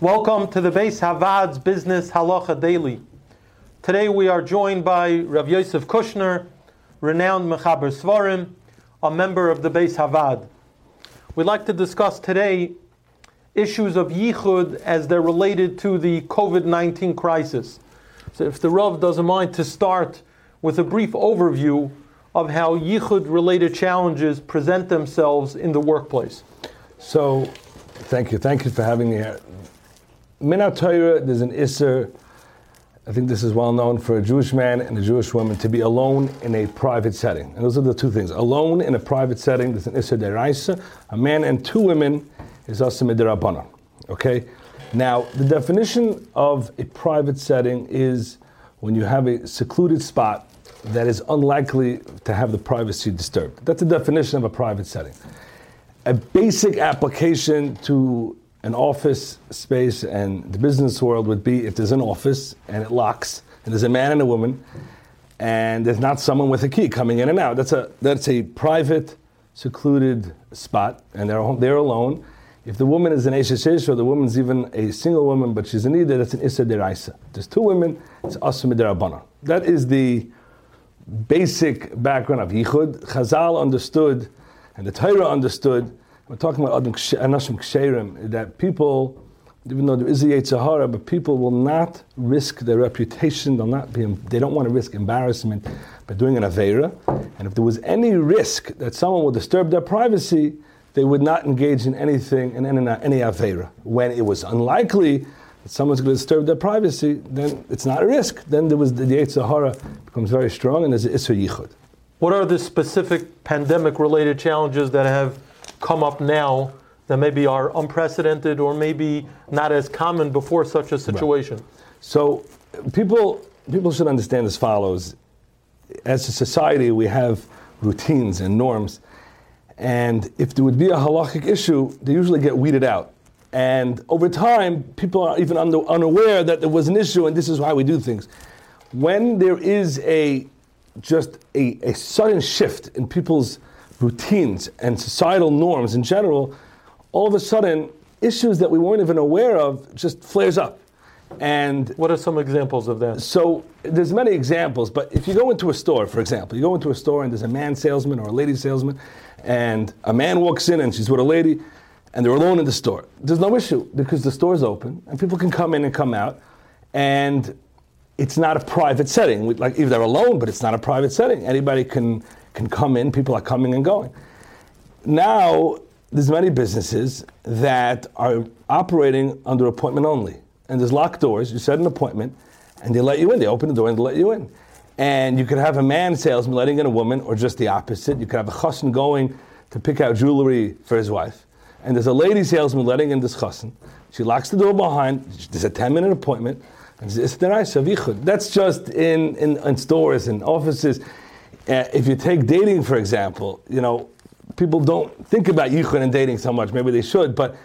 Welcome to the Bais HaVaad's Business Halacha Daily. Today we are joined by Rav Yosef Kushner, renowned Mechaber Sefarim, a member of the Beis Havad. We'd like to discuss today issues of yichud as they're related to the COVID 19 crisis. So, if the Rav doesn't mind to start with a brief overview of how yichud related challenges present themselves in the workplace. So, thank you. Thank you for having me here. Min Torah, there's an Isser. I think this is well known for a Jewish man and a Jewish woman to be alone in a private setting. And those are the two things. Alone in a private setting, there's an Isser Deraisa. A man and two women is Asim Rabbanon. Okay? Now, the definition of a private setting is when you have a secluded spot that is unlikely to have the privacy disturbed. That's the definition of a private setting. A basic application to an office space and the business world would be if there's an office and it locks and there's a man and a woman and there's not someone with a key coming in and out. That's a that's a private, secluded spot, and they're they're alone. If the woman is an Eshesh or the woman's even a single woman, but she's an Ida, that's an Issa Deraisa. There's two women, it's Asum Derabana. That is the basic background of Yichud. Chazal understood, and the Torah understood, we're talking about Anashim Ksherim, that people, even though there is a Yetzer Hara, but people will not risk their reputation, they'll not be, they don't want to risk embarrassment by doing an Aveira. And if there was any risk that someone will disturb their privacy, they would not engage in anything, in any, any Aveira. When it was unlikely that someone's going to disturb their privacy, then it's not a risk. Then there was the, the Yetzer Hara becomes very strong, and there's an Yichud. What are the specific pandemic related challenges that have come up now that maybe are unprecedented or maybe not as common before such a situation? Right. So people people should understand as follows. As a society, we have routines and norms. And if there would be a halachic issue, they usually get weeded out. And over time, people are even unaware that there was an issue and this is why we do things. When there is a just a, a sudden shift in people's routines and societal norms in general, all of a sudden, issues that we weren't even aware of just flares up. And what are some examples of that? So there's many examples, but if you go into a store, for example, you go into a store and there's a man salesman or a lady salesman, and a man walks in and she's with a lady, and they're alone in the store. There's no issue because the store's open and people can come in and come out, and it's not a private setting. Like if they're alone, but it's not a private setting. Anybody can can come in. People are coming and going. Now there's many businesses that are operating under appointment only, and there's locked doors. You set an appointment, and they let you in. They open the door and they let you in. And you could have a man salesman letting in a woman, or just the opposite. You could have a chassan going to pick out jewelry for his wife, and there's a lady salesman letting in this chassan. She locks the door behind. There's a 10 minute appointment. That's just in, in, in stores and offices. If you take dating, for example, you know, people don't think about yichud and dating so much. Maybe they should, but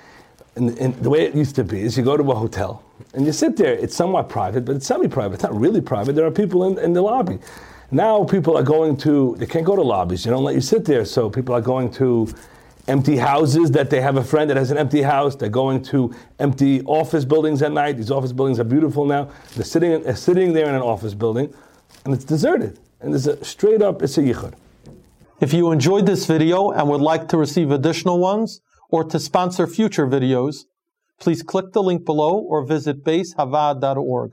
in, in the way it used to be is you go to a hotel and you sit there. It's somewhat private, but it's semi-private. It's not really private. There are people in, in the lobby. Now people are going to. They can't go to lobbies. They don't let you sit there. So people are going to empty houses that they have a friend that has an empty house. They're going to empty office buildings at night. These office buildings are beautiful now. They're sitting, they're sitting there in an office building, and it's deserted. And there's a straight up, it's a yichud. If you enjoyed this video and would like to receive additional ones or to sponsor future videos, please click the link below or visit baishavaad.org.